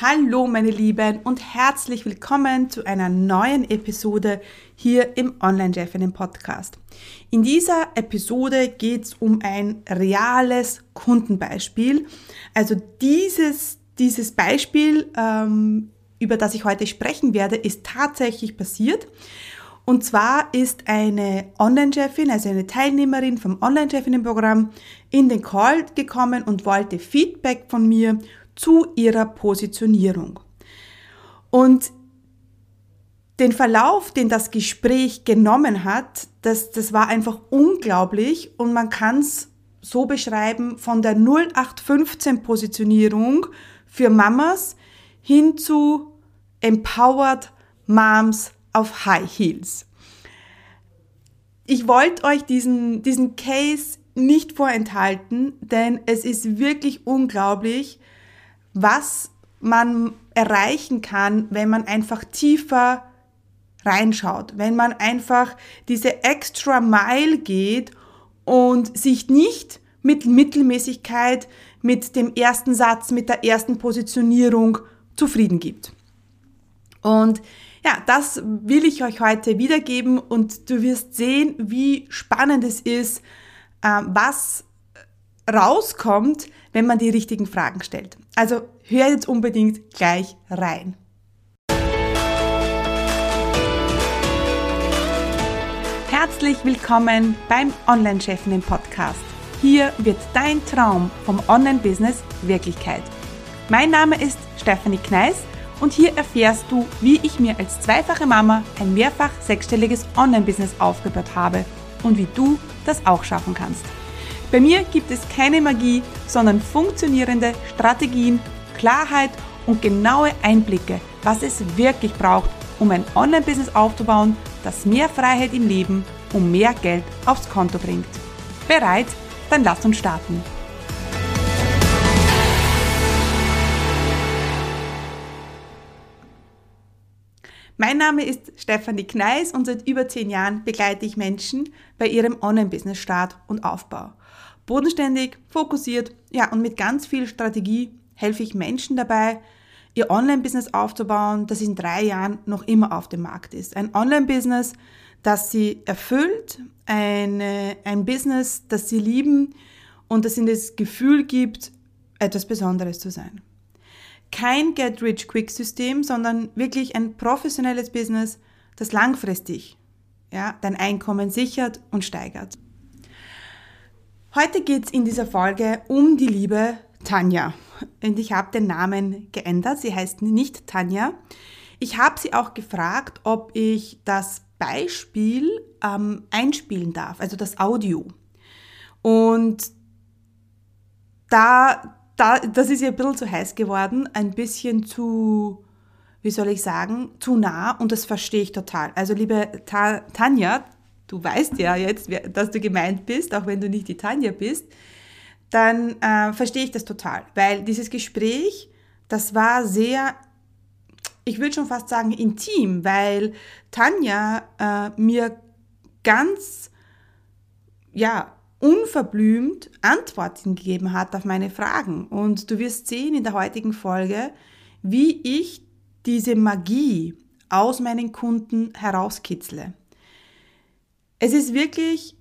Hallo meine Lieben und herzlich willkommen zu einer neuen Episode hier im Online-Chefinnen Podcast. In dieser Episode geht es um ein reales Kundenbeispiel. Also dieses, dieses Beispiel, ähm, über das ich heute sprechen werde, ist tatsächlich passiert. Und zwar ist eine Online-Chefin, also eine Teilnehmerin vom Online-Chefinnen-Programm, in den Call gekommen und wollte Feedback von mir zu ihrer Positionierung. Und den Verlauf, den das Gespräch genommen hat, das, das war einfach unglaublich und man kann es so beschreiben von der 0815 Positionierung für Mamas hin zu Empowered Moms auf High Heels. Ich wollte euch diesen, diesen Case nicht vorenthalten, denn es ist wirklich unglaublich, was man erreichen kann, wenn man einfach tiefer reinschaut, wenn man einfach diese extra Mile geht und sich nicht mit Mittelmäßigkeit, mit dem ersten Satz, mit der ersten Positionierung zufrieden gibt. Und ja, das will ich euch heute wiedergeben und du wirst sehen, wie spannend es ist, äh, was rauskommt, wenn man die richtigen Fragen stellt. Also hör jetzt unbedingt gleich rein. Herzlich willkommen beim Online-Chefinnen Podcast. Hier wird dein Traum vom Online-Business Wirklichkeit. Mein Name ist Stephanie Kneis und hier erfährst du, wie ich mir als zweifache Mama ein mehrfach sechsstelliges Online-Business aufgebaut habe und wie du das auch schaffen kannst. Bei mir gibt es keine Magie, sondern funktionierende Strategien, Klarheit und genaue Einblicke, was es wirklich braucht, um ein Online-Business aufzubauen, das mehr Freiheit im Leben und mehr Geld aufs Konto bringt. Bereit? Dann lass uns starten. Mein Name ist Stefanie Kneis und seit über zehn Jahren begleite ich Menschen bei ihrem Online-Business-Start und Aufbau. Bodenständig, fokussiert, ja, und mit ganz viel Strategie helfe ich Menschen dabei, ihr Online-Business aufzubauen, das in drei Jahren noch immer auf dem Markt ist. Ein Online-Business, das sie erfüllt, eine, ein Business, das sie lieben und das ihnen das Gefühl gibt, etwas Besonderes zu sein. Kein Get-Rich-Quick-System, sondern wirklich ein professionelles Business, das langfristig ja, dein Einkommen sichert und steigert. Heute geht es in dieser Folge um die liebe Tanja. Und ich habe den Namen geändert. Sie heißt nicht Tanja. Ich habe sie auch gefragt, ob ich das Beispiel ähm, einspielen darf, also das Audio. Und da, da, das ist ihr ein bisschen zu heiß geworden, ein bisschen zu, wie soll ich sagen, zu nah und das verstehe ich total. Also liebe Ta Tanja, du weißt ja jetzt, dass du gemeint bist, auch wenn du nicht die Tanja bist, dann äh, verstehe ich das total. Weil dieses Gespräch, das war sehr, ich würde schon fast sagen, intim, weil Tanja äh, mir ganz, ja, unverblümt Antworten gegeben hat auf meine Fragen. Und du wirst sehen in der heutigen Folge, wie ich diese Magie aus meinen Kunden herauskitzle. Es ist wirklich,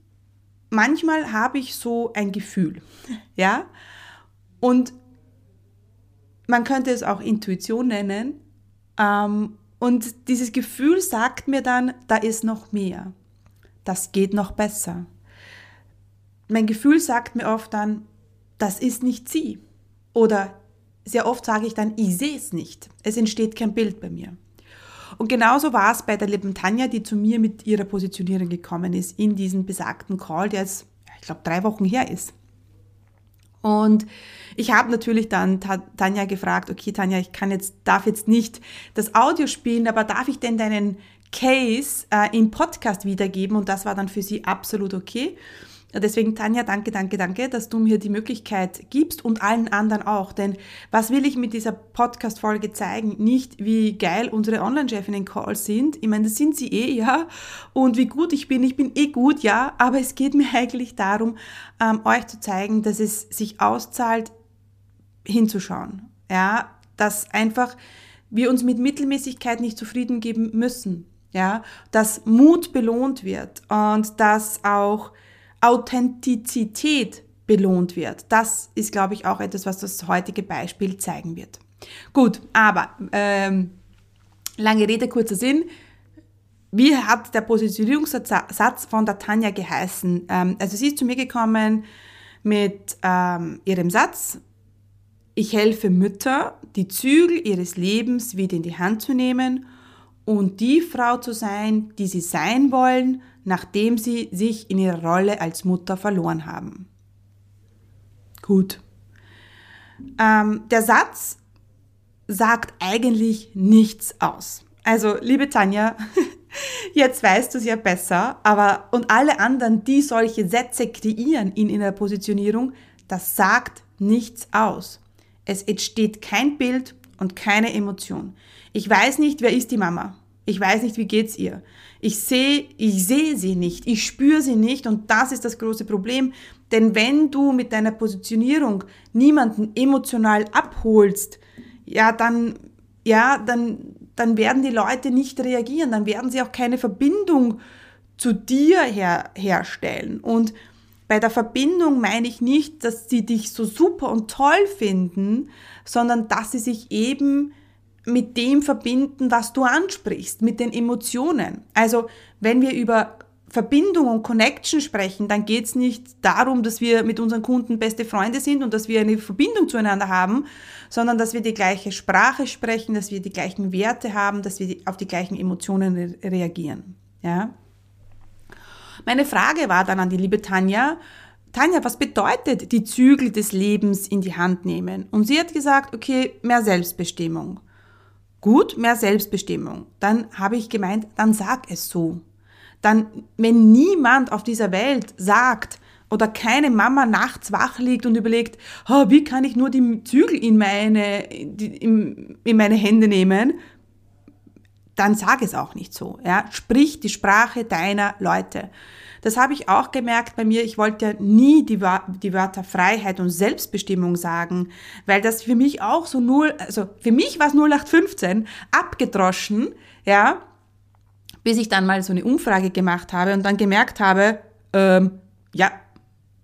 manchmal habe ich so ein Gefühl, ja, und man könnte es auch Intuition nennen. Ähm, und dieses Gefühl sagt mir dann, da ist noch mehr. Das geht noch besser. Mein Gefühl sagt mir oft dann, das ist nicht sie. Oder sehr oft sage ich dann, ich sehe es nicht. Es entsteht kein Bild bei mir. Und genauso war es bei der lieben Tanja, die zu mir mit ihrer Positionierung gekommen ist in diesen besagten Call, der jetzt, ich glaube, drei Wochen her ist. Und ich habe natürlich dann Tanja gefragt, okay Tanja, ich kann jetzt, darf jetzt nicht das Audio spielen, aber darf ich denn deinen Case äh, im Podcast wiedergeben? Und das war dann für sie absolut okay. Deswegen, Tanja, danke, danke, danke, dass du mir die Möglichkeit gibst und allen anderen auch. Denn was will ich mit dieser Podcast-Folge zeigen? Nicht, wie geil unsere Online-Chefinnen-Calls sind. Ich meine, das sind sie eh, ja. Und wie gut ich bin. Ich bin eh gut, ja. Aber es geht mir eigentlich darum, ähm, euch zu zeigen, dass es sich auszahlt, hinzuschauen. Ja, dass einfach wir uns mit Mittelmäßigkeit nicht zufrieden geben müssen. Ja, dass Mut belohnt wird und dass auch Authentizität belohnt wird. Das ist, glaube ich, auch etwas, was das heutige Beispiel zeigen wird. Gut, aber ähm, lange Rede, kurzer Sinn. Wie hat der Positionierungssatz von der Tanja geheißen? Ähm, also sie ist zu mir gekommen mit ähm, ihrem Satz, ich helfe Mütter, die Zügel ihres Lebens wieder in die Hand zu nehmen und die Frau zu sein, die sie sein wollen, nachdem sie sich in ihrer Rolle als Mutter verloren haben. Gut. Ähm, der Satz sagt eigentlich nichts aus. Also, liebe Tanja, jetzt weißt du es ja besser, aber und alle anderen, die solche Sätze kreieren in ihrer Positionierung, das sagt nichts aus. Es entsteht kein Bild und keine Emotion. Ich weiß nicht, wer ist die Mama. Ich weiß nicht, wie geht's ihr. Ich sehe, ich sehe sie nicht, ich spüre sie nicht und das ist das große Problem. Denn wenn du mit deiner Positionierung niemanden emotional abholst, ja, dann, ja, dann, dann werden die Leute nicht reagieren, dann werden sie auch keine Verbindung zu dir her, herstellen. Und bei der Verbindung meine ich nicht, dass sie dich so super und toll finden, sondern dass sie sich eben mit dem verbinden, was du ansprichst, mit den Emotionen. Also wenn wir über Verbindung und Connection sprechen, dann geht es nicht darum, dass wir mit unseren Kunden beste Freunde sind und dass wir eine Verbindung zueinander haben, sondern dass wir die gleiche Sprache sprechen, dass wir die gleichen Werte haben, dass wir auf die gleichen Emotionen re reagieren. Ja? Meine Frage war dann an die liebe Tanja, Tanja, was bedeutet die Zügel des Lebens in die Hand nehmen? Und sie hat gesagt, okay, mehr Selbstbestimmung. Gut, mehr Selbstbestimmung. Dann habe ich gemeint, dann sag es so. Dann, wenn niemand auf dieser Welt sagt, oder keine Mama nachts wach liegt und überlegt, oh, wie kann ich nur die Zügel in meine, in, in meine Hände nehmen, dann sag es auch nicht so. Ja? Sprich die Sprache deiner Leute. Das habe ich auch gemerkt bei mir. Ich wollte ja nie die, die Wörter Freiheit und Selbstbestimmung sagen, weil das für mich auch so null, also für mich war es 0815 abgedroschen, ja, bis ich dann mal so eine Umfrage gemacht habe und dann gemerkt habe, ähm, ja,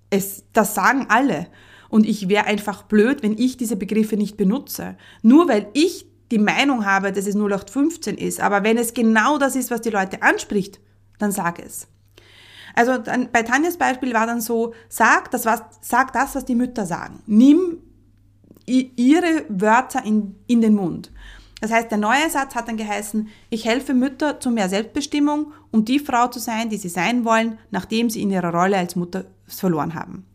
es, das sagen alle. Und ich wäre einfach blöd, wenn ich diese Begriffe nicht benutze. Nur weil ich die Meinung habe, dass es 0815 ist. Aber wenn es genau das ist, was die Leute anspricht, dann sag es. Also dann, bei Tanjas Beispiel war dann so, sag das, was, sag das, was die Mütter sagen. Nimm ihre Wörter in, in den Mund. Das heißt, der neue Satz hat dann geheißen, ich helfe Mütter zu mehr Selbstbestimmung, um die Frau zu sein, die sie sein wollen, nachdem sie in ihrer Rolle als Mutter verloren haben.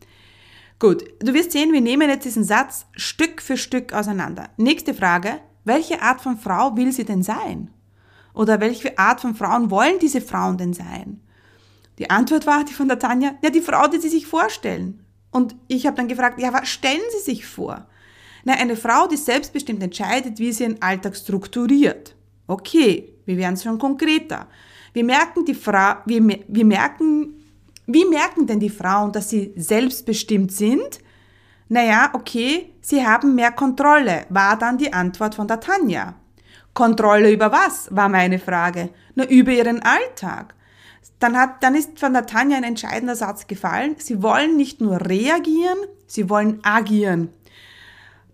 Gut, du wirst sehen, wir nehmen jetzt diesen Satz Stück für Stück auseinander. Nächste Frage, welche Art von Frau will sie denn sein? Oder welche Art von Frauen wollen diese Frauen denn sein? Die Antwort war die von der Tanja, ja, die Frau, die sie sich vorstellen. Und ich habe dann gefragt, ja, was stellen Sie sich vor? Na, eine Frau, die selbstbestimmt entscheidet, wie sie ihren Alltag strukturiert. Okay, wir werden schon konkreter. Wir merken die Frau, wir, wir merken, wie merken denn die Frauen, dass sie selbstbestimmt sind? Naja, okay, sie haben mehr Kontrolle, war dann die Antwort von der Tanja. Kontrolle über was, war meine Frage. Na, über ihren Alltag. Dann, hat, dann ist von der Tanja ein entscheidender Satz gefallen. Sie wollen nicht nur reagieren, sie wollen agieren.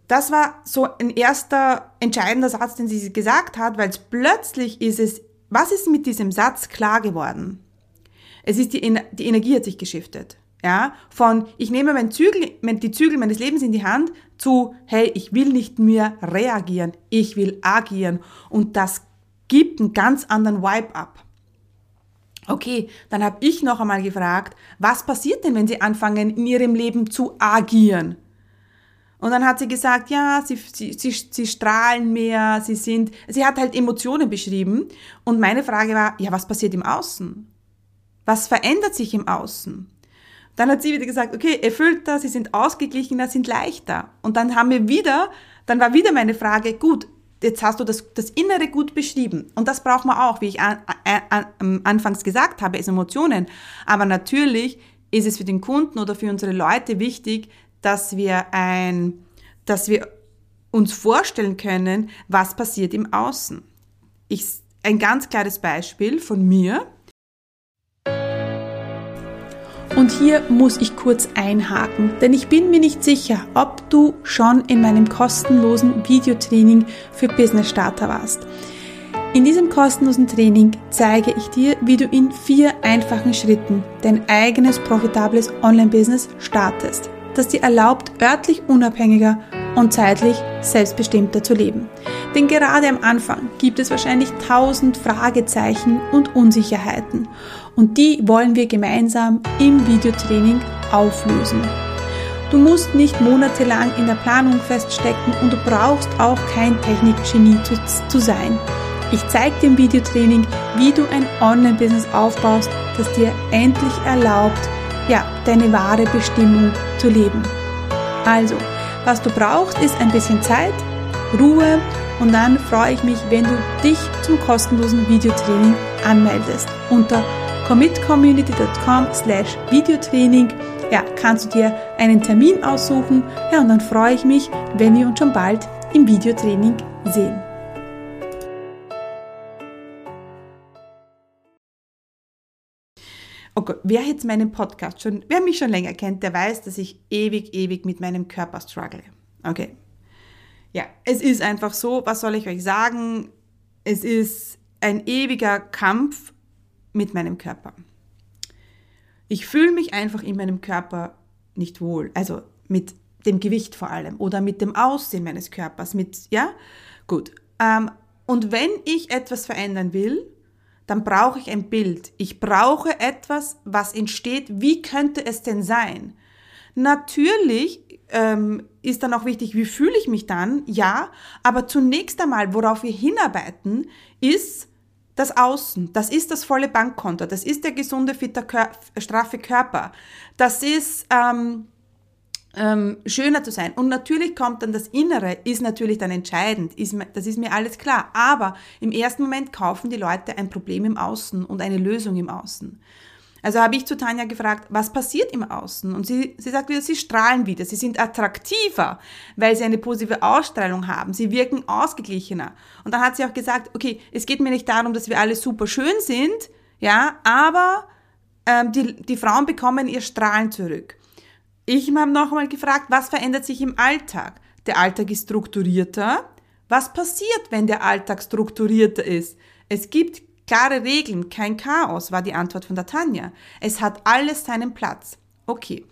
Das war so ein erster entscheidender Satz, den sie gesagt hat, weil plötzlich ist es, was ist mit diesem Satz klar geworden? Es ist die, die Energie hat sich geschiftet. Ja, von ich nehme mein Zügel, die Zügel meines Lebens in die Hand zu, hey, ich will nicht mehr reagieren, ich will agieren. Und das gibt einen ganz anderen Vibe ab. Okay, dann habe ich noch einmal gefragt, was passiert denn, wenn Sie anfangen, in Ihrem Leben zu agieren? Und dann hat sie gesagt, ja, sie, sie, sie, sie strahlen mehr, sie sind, sie hat halt Emotionen beschrieben. Und meine Frage war, ja, was passiert im Außen? Was verändert sich im Außen? Dann hat sie wieder gesagt, okay, erfüllter, sie sind ausgeglichener, sind leichter. Und dann haben wir wieder, dann war wieder meine Frage, gut, jetzt hast du das, das Innere gut beschrieben. Und das braucht man auch, wie ich an, an, an, anfangs gesagt habe, ist Emotionen. Aber natürlich ist es für den Kunden oder für unsere Leute wichtig, dass wir ein, dass wir uns vorstellen können, was passiert im Außen. Ich, ein ganz klares Beispiel von mir. Und hier muss ich kurz einhaken, denn ich bin mir nicht sicher, ob du schon in meinem kostenlosen Videotraining für Business Starter warst. In diesem kostenlosen Training zeige ich dir, wie du in vier einfachen Schritten dein eigenes profitables Online-Business startest, das dir erlaubt, örtlich unabhängiger und zeitlich selbstbestimmter zu leben. Denn gerade am Anfang gibt es wahrscheinlich tausend Fragezeichen und Unsicherheiten und die wollen wir gemeinsam im Videotraining auflösen. Du musst nicht monatelang in der Planung feststecken und du brauchst auch kein Technikgenie zu, zu sein. Ich zeige dir im Videotraining, wie du ein Online-Business aufbaust, das dir endlich erlaubt, ja, deine wahre Bestimmung zu leben. Also, was du brauchst, ist ein bisschen Zeit, Ruhe und dann freue ich mich, wenn du dich zum kostenlosen Videotraining anmeldest. Unter commitcommunity.com slash Videotraining ja, kannst du dir einen Termin aussuchen ja, und dann freue ich mich, wenn wir uns schon bald im Videotraining sehen. Okay, wer jetzt meinen Podcast schon, wer mich schon länger kennt, der weiß, dass ich ewig, ewig mit meinem Körper struggle. Okay. Ja, es ist einfach so, was soll ich euch sagen? Es ist ein ewiger Kampf mit meinem Körper. Ich fühle mich einfach in meinem Körper nicht wohl. Also mit dem Gewicht vor allem oder mit dem Aussehen meines Körpers. Mit, ja, gut. Ähm, und wenn ich etwas verändern will, dann brauche ich ein Bild. Ich brauche etwas, was entsteht. Wie könnte es denn sein? Natürlich ähm, ist dann auch wichtig, wie fühle ich mich dann? Ja, aber zunächst einmal, worauf wir hinarbeiten, ist das Außen. Das ist das volle Bankkonto. Das ist der gesunde, fitte, straffe Körper. Das ist ähm, ähm, schöner zu sein. Und natürlich kommt dann das Innere, ist natürlich dann entscheidend, ist, das ist mir alles klar. Aber im ersten Moment kaufen die Leute ein Problem im Außen und eine Lösung im Außen. Also habe ich zu Tanja gefragt, was passiert im Außen? Und sie, sie sagt wieder, sie strahlen wieder, sie sind attraktiver, weil sie eine positive Ausstrahlung haben, sie wirken ausgeglichener. Und dann hat sie auch gesagt, okay, es geht mir nicht darum, dass wir alle super schön sind, ja, aber ähm, die, die Frauen bekommen ihr Strahlen zurück. Ich habe nochmal gefragt, was verändert sich im Alltag? Der Alltag ist strukturierter. Was passiert, wenn der Alltag strukturierter ist? Es gibt klare Regeln, kein Chaos, war die Antwort von der Tanja. Es hat alles seinen Platz. Okay.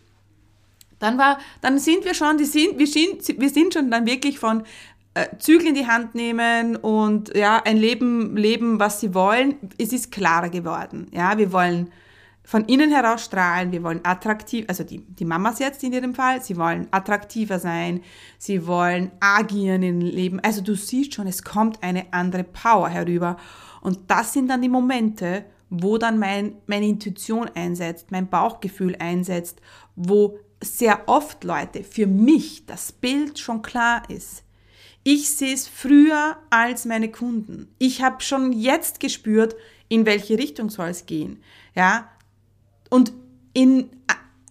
Dann war, dann sind wir schon, die sind, wir sind, wir sind schon dann wirklich von äh, Zügel in die Hand nehmen und ja, ein Leben leben, was sie wollen. Es ist klarer geworden. Ja, wir wollen von innen heraus strahlen, wir wollen attraktiv, also die, die Mamas jetzt in ihrem Fall, sie wollen attraktiver sein, sie wollen agieren im Leben. Also du siehst schon, es kommt eine andere Power herüber. Und das sind dann die Momente, wo dann mein, meine Intuition einsetzt, mein Bauchgefühl einsetzt, wo sehr oft Leute für mich das Bild schon klar ist. Ich sehe es früher als meine Kunden. Ich habe schon jetzt gespürt, in welche Richtung soll es gehen. Ja, und in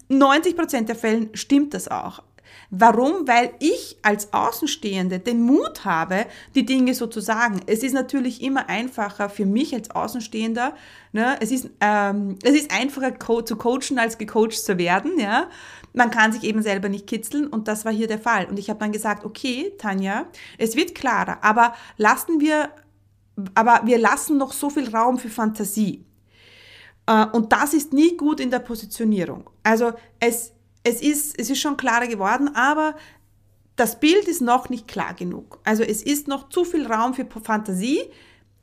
90 Prozent der Fällen stimmt das auch. Warum? Weil ich als Außenstehende den Mut habe, die Dinge so zu sagen. Es ist natürlich immer einfacher für mich als Außenstehender. Ne? Es, ist, ähm, es ist einfacher co zu coachen, als gecoacht zu werden. Ja? Man kann sich eben selber nicht kitzeln und das war hier der Fall. Und ich habe dann gesagt, okay, Tanja, es wird klarer, aber lassen wir, aber wir lassen noch so viel Raum für Fantasie. Äh, und das ist nie gut in der Positionierung. Also es, es, ist, es ist schon klarer geworden, aber das Bild ist noch nicht klar genug. Also es ist noch zu viel Raum für Fantasie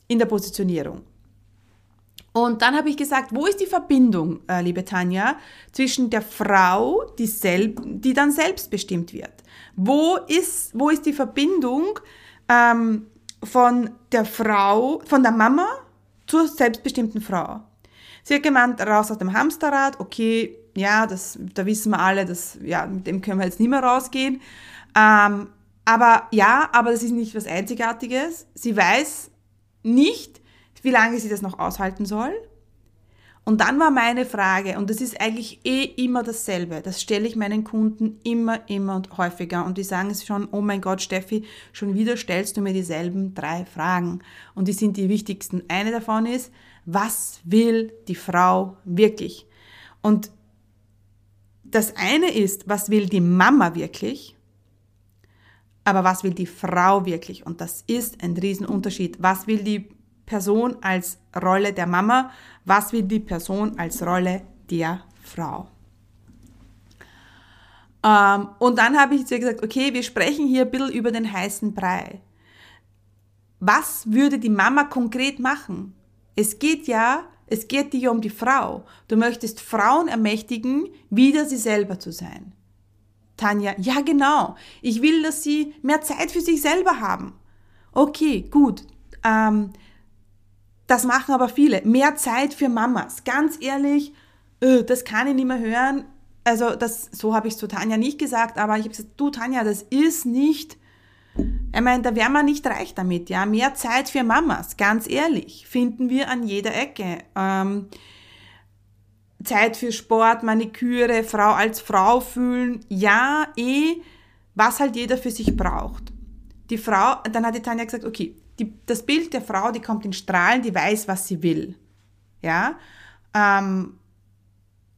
in der Positionierung. Und dann habe ich gesagt, wo ist die Verbindung, äh, liebe Tanja, zwischen der Frau, die, selb, die dann selbstbestimmt wird? Wo ist, wo ist die Verbindung ähm, von der Frau, von der Mama zur selbstbestimmten Frau? Sie hat gemeint, raus aus dem Hamsterrad, okay, ja, das, da wissen wir alle, dass, ja, mit dem können wir jetzt nicht mehr rausgehen. Ähm, aber ja, aber das ist nicht was Einzigartiges. Sie weiß nicht, wie lange sie das noch aushalten soll. Und dann war meine Frage, und das ist eigentlich eh immer dasselbe, das stelle ich meinen Kunden immer, immer und häufiger. Und die sagen es schon, oh mein Gott, Steffi, schon wieder stellst du mir dieselben drei Fragen. Und die sind die wichtigsten. Eine davon ist, was will die Frau wirklich? Und das eine ist, was will die Mama wirklich? Aber was will die Frau wirklich? Und das ist ein Riesenunterschied. Was will die Person als Rolle der Mama? Was will die Person als Rolle der Frau? Ähm, und dann habe ich zu ihr gesagt, okay, wir sprechen hier ein bisschen über den heißen Brei. Was würde die Mama konkret machen? Es geht ja, es geht dir um die Frau. Du möchtest Frauen ermächtigen, wieder sie selber zu sein. Tanja, ja genau. Ich will, dass sie mehr Zeit für sich selber haben. Okay, gut. Ähm, das machen aber viele. Mehr Zeit für Mamas. Ganz ehrlich, äh, das kann ich nicht mehr hören. Also das, so habe ich es zu Tanja nicht gesagt, aber ich habe gesagt, du Tanja, das ist nicht, ich meine, da wären wir nicht reich damit, ja. Mehr Zeit für Mamas, ganz ehrlich, finden wir an jeder Ecke. Ähm, Zeit für Sport, Maniküre, Frau als Frau fühlen, ja, eh, was halt jeder für sich braucht. Die Frau, dann hat die Tanja gesagt, okay, die, das Bild der Frau, die kommt in Strahlen, die weiß, was sie will. Ja? Ähm,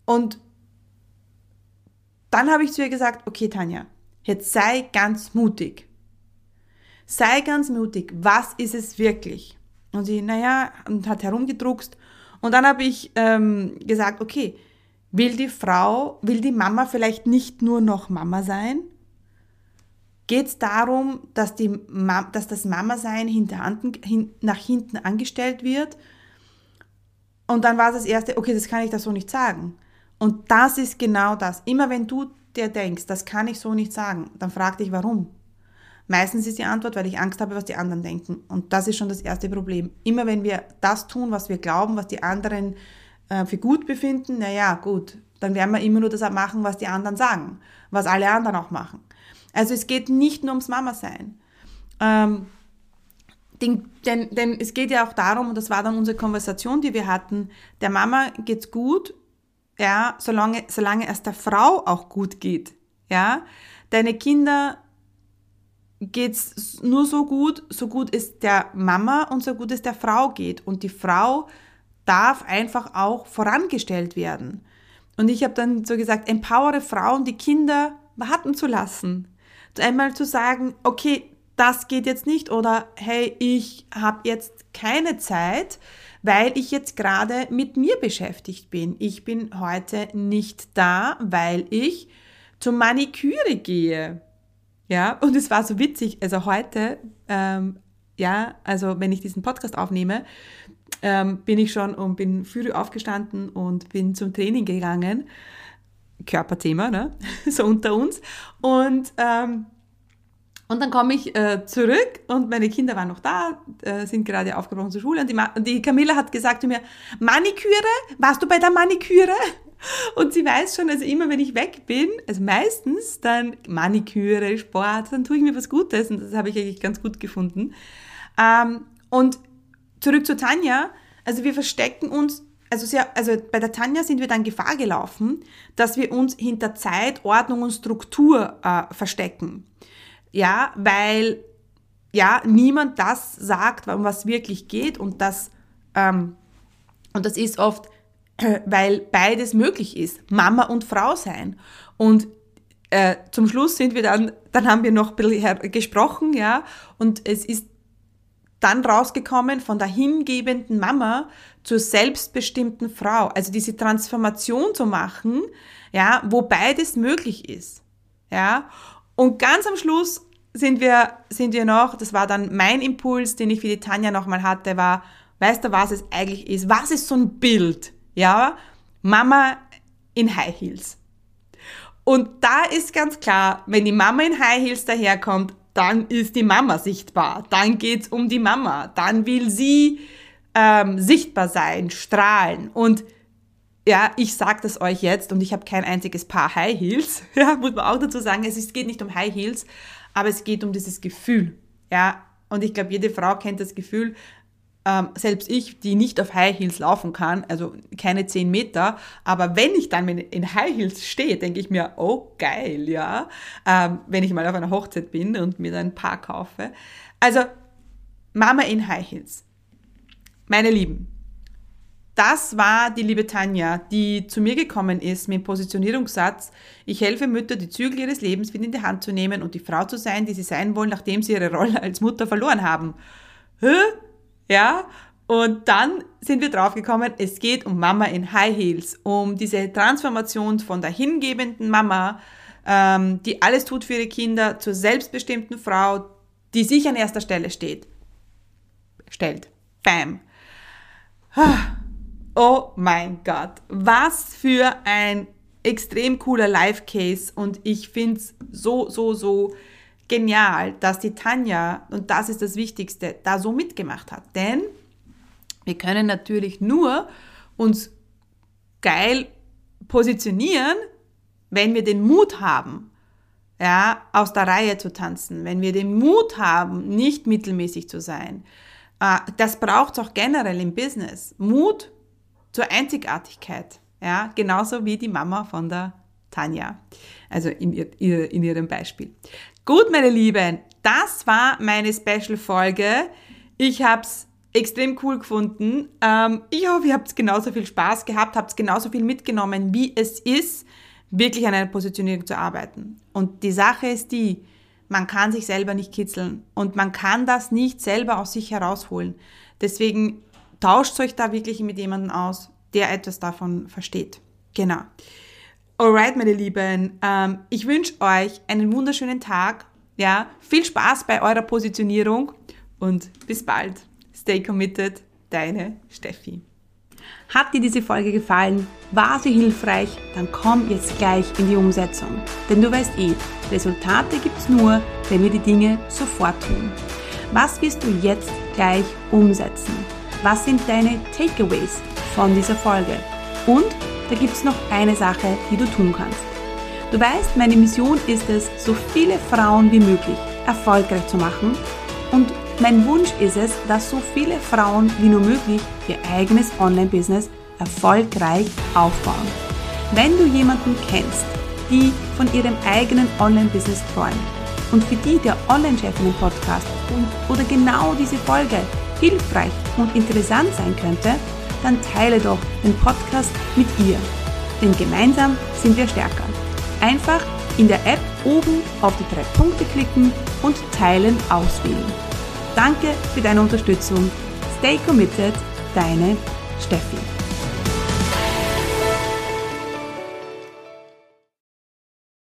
und dann habe ich zu ihr gesagt, okay, Tanja, jetzt sei ganz mutig. Sei ganz mutig. Was ist es wirklich? Und sie, naja, und hat herumgedruckst. Und dann habe ich ähm, gesagt, okay, will die Frau, will die Mama vielleicht nicht nur noch Mama sein, geht es darum, dass, die dass das Mama-Sein hin, nach hinten angestellt wird. Und dann war das erste, okay, das kann ich da so nicht sagen. Und das ist genau das. Immer wenn du dir denkst, das kann ich so nicht sagen, dann frag dich, warum. Meistens ist die Antwort, weil ich Angst habe, was die anderen denken. Und das ist schon das erste Problem. Immer wenn wir das tun, was wir glauben, was die anderen äh, für gut befinden, naja, gut, dann werden wir immer nur das machen, was die anderen sagen, was alle anderen auch machen. Also es geht nicht nur ums Mama-Sein. Ähm, denn, denn, denn es geht ja auch darum, und das war dann unsere Konversation, die wir hatten, der Mama geht's gut, ja, solange, solange es der Frau auch gut geht. Ja, deine Kinder geht's nur so gut, so gut es der Mama und so gut es der Frau geht. Und die Frau darf einfach auch vorangestellt werden. Und ich habe dann so gesagt, empowere Frauen, die Kinder warten zu lassen einmal zu sagen, okay, das geht jetzt nicht oder hey, ich habe jetzt keine Zeit, weil ich jetzt gerade mit mir beschäftigt bin. Ich bin heute nicht da, weil ich zur Maniküre gehe. Ja, und es war so witzig. Also heute, ähm, ja, also wenn ich diesen Podcast aufnehme, ähm, bin ich schon und bin früh aufgestanden und bin zum Training gegangen. Körperthema, ne? so unter uns. Und, ähm, und dann komme ich äh, zurück und meine Kinder waren noch da, äh, sind gerade aufgebrochen zur Schule und die, Ma die Camilla hat gesagt zu mir, Maniküre, warst du bei der Maniküre? Und sie weiß schon, also immer wenn ich weg bin, also meistens dann Maniküre, Sport, dann tue ich mir was Gutes und das habe ich eigentlich ganz gut gefunden. Ähm, und zurück zu Tanja, also wir verstecken uns also, sehr, also bei der Tanja sind wir dann Gefahr gelaufen, dass wir uns hinter Zeit, Ordnung und Struktur äh, verstecken. Ja, weil ja niemand das sagt, um was wirklich geht und das ähm, und das ist oft, weil beides möglich ist, Mama und Frau sein. Und äh, zum Schluss sind wir dann, dann haben wir noch ein bisschen gesprochen, ja, und es ist dann rausgekommen von der hingebenden Mama zur selbstbestimmten Frau. Also diese Transformation zu machen, ja, wo beides möglich ist. Ja. Und ganz am Schluss sind wir, sind wir noch, das war dann mein Impuls, den ich für die Tanja nochmal hatte, war, weißt du, was es eigentlich ist? Was ist so ein Bild? Ja, Mama in High Heels. Und da ist ganz klar, wenn die Mama in High Heels daherkommt, dann ist die Mama sichtbar. Dann geht's um die Mama. Dann will sie ähm, sichtbar sein, strahlen. Und ja, ich sage das euch jetzt und ich habe kein einziges Paar High Heels. Ja, muss man auch dazu sagen, es ist, geht nicht um High Heels, aber es geht um dieses Gefühl. Ja, und ich glaube, jede Frau kennt das Gefühl, ähm, selbst ich, die nicht auf High Heels laufen kann, also keine 10 Meter, aber wenn ich dann in High Heels stehe, denke ich mir, oh geil, ja, ähm, wenn ich mal auf einer Hochzeit bin und mir dann ein Paar kaufe. Also Mama in High Heels. Meine Lieben, das war die liebe Tanja, die zu mir gekommen ist mit dem Positionierungssatz, ich helfe Mütter, die Zügel ihres Lebens wieder in die Hand zu nehmen und die Frau zu sein, die sie sein wollen, nachdem sie ihre Rolle als Mutter verloren haben. Hä? Ja? Und dann sind wir draufgekommen, es geht um Mama in High Heels, um diese Transformation von der hingebenden Mama, ähm, die alles tut für ihre Kinder, zur selbstbestimmten Frau, die sich an erster Stelle steht. Stellt. Bam. Oh mein Gott, was für ein extrem cooler Live-Case und ich finde es so, so, so genial, dass die Tanja, und das ist das Wichtigste, da so mitgemacht hat. Denn wir können natürlich nur uns geil positionieren, wenn wir den Mut haben, ja, aus der Reihe zu tanzen, wenn wir den Mut haben, nicht mittelmäßig zu sein. Äh, das braucht es auch generell im Business. Mut zur Einzigartigkeit. Ja, genauso wie die Mama von der Tanja. Also in, ihr, in ihrem Beispiel. Gut, meine Lieben, das war meine Special-Folge. Ich habe es extrem cool gefunden. Ähm, ich hoffe, ihr habt genauso viel Spaß gehabt, habt genauso viel mitgenommen, wie es ist, wirklich an einer Positionierung zu arbeiten. Und die Sache ist die, man kann sich selber nicht kitzeln und man kann das nicht selber aus sich herausholen. Deswegen tauscht euch da wirklich mit jemandem aus, der etwas davon versteht. Genau. Alright, meine Lieben, ähm, ich wünsche euch einen wunderschönen Tag. Ja, viel Spaß bei eurer Positionierung und bis bald. Stay committed, deine Steffi. Hat dir diese Folge gefallen? War sie hilfreich? Dann komm jetzt gleich in die Umsetzung. Denn du weißt eh, Resultate gibt's nur, wenn wir die Dinge sofort tun. Was wirst du jetzt gleich umsetzen? Was sind deine Takeaways von dieser Folge? Und da gibt es noch eine Sache, die du tun kannst. Du weißt, meine Mission ist es, so viele Frauen wie möglich erfolgreich zu machen. Und mein Wunsch ist es, dass so viele Frauen wie nur möglich ihr eigenes Online-Business erfolgreich aufbauen. Wenn du jemanden kennst, die von ihrem eigenen Online-Business träumt und für die der Online-Chefinnen-Podcast oder genau diese Folge hilfreich und interessant sein könnte, dann teile doch den Podcast mit ihr. Denn gemeinsam sind wir stärker. Einfach in der App oben auf die drei Punkte klicken und Teilen auswählen. Danke für deine Unterstützung. Stay committed, deine Steffi.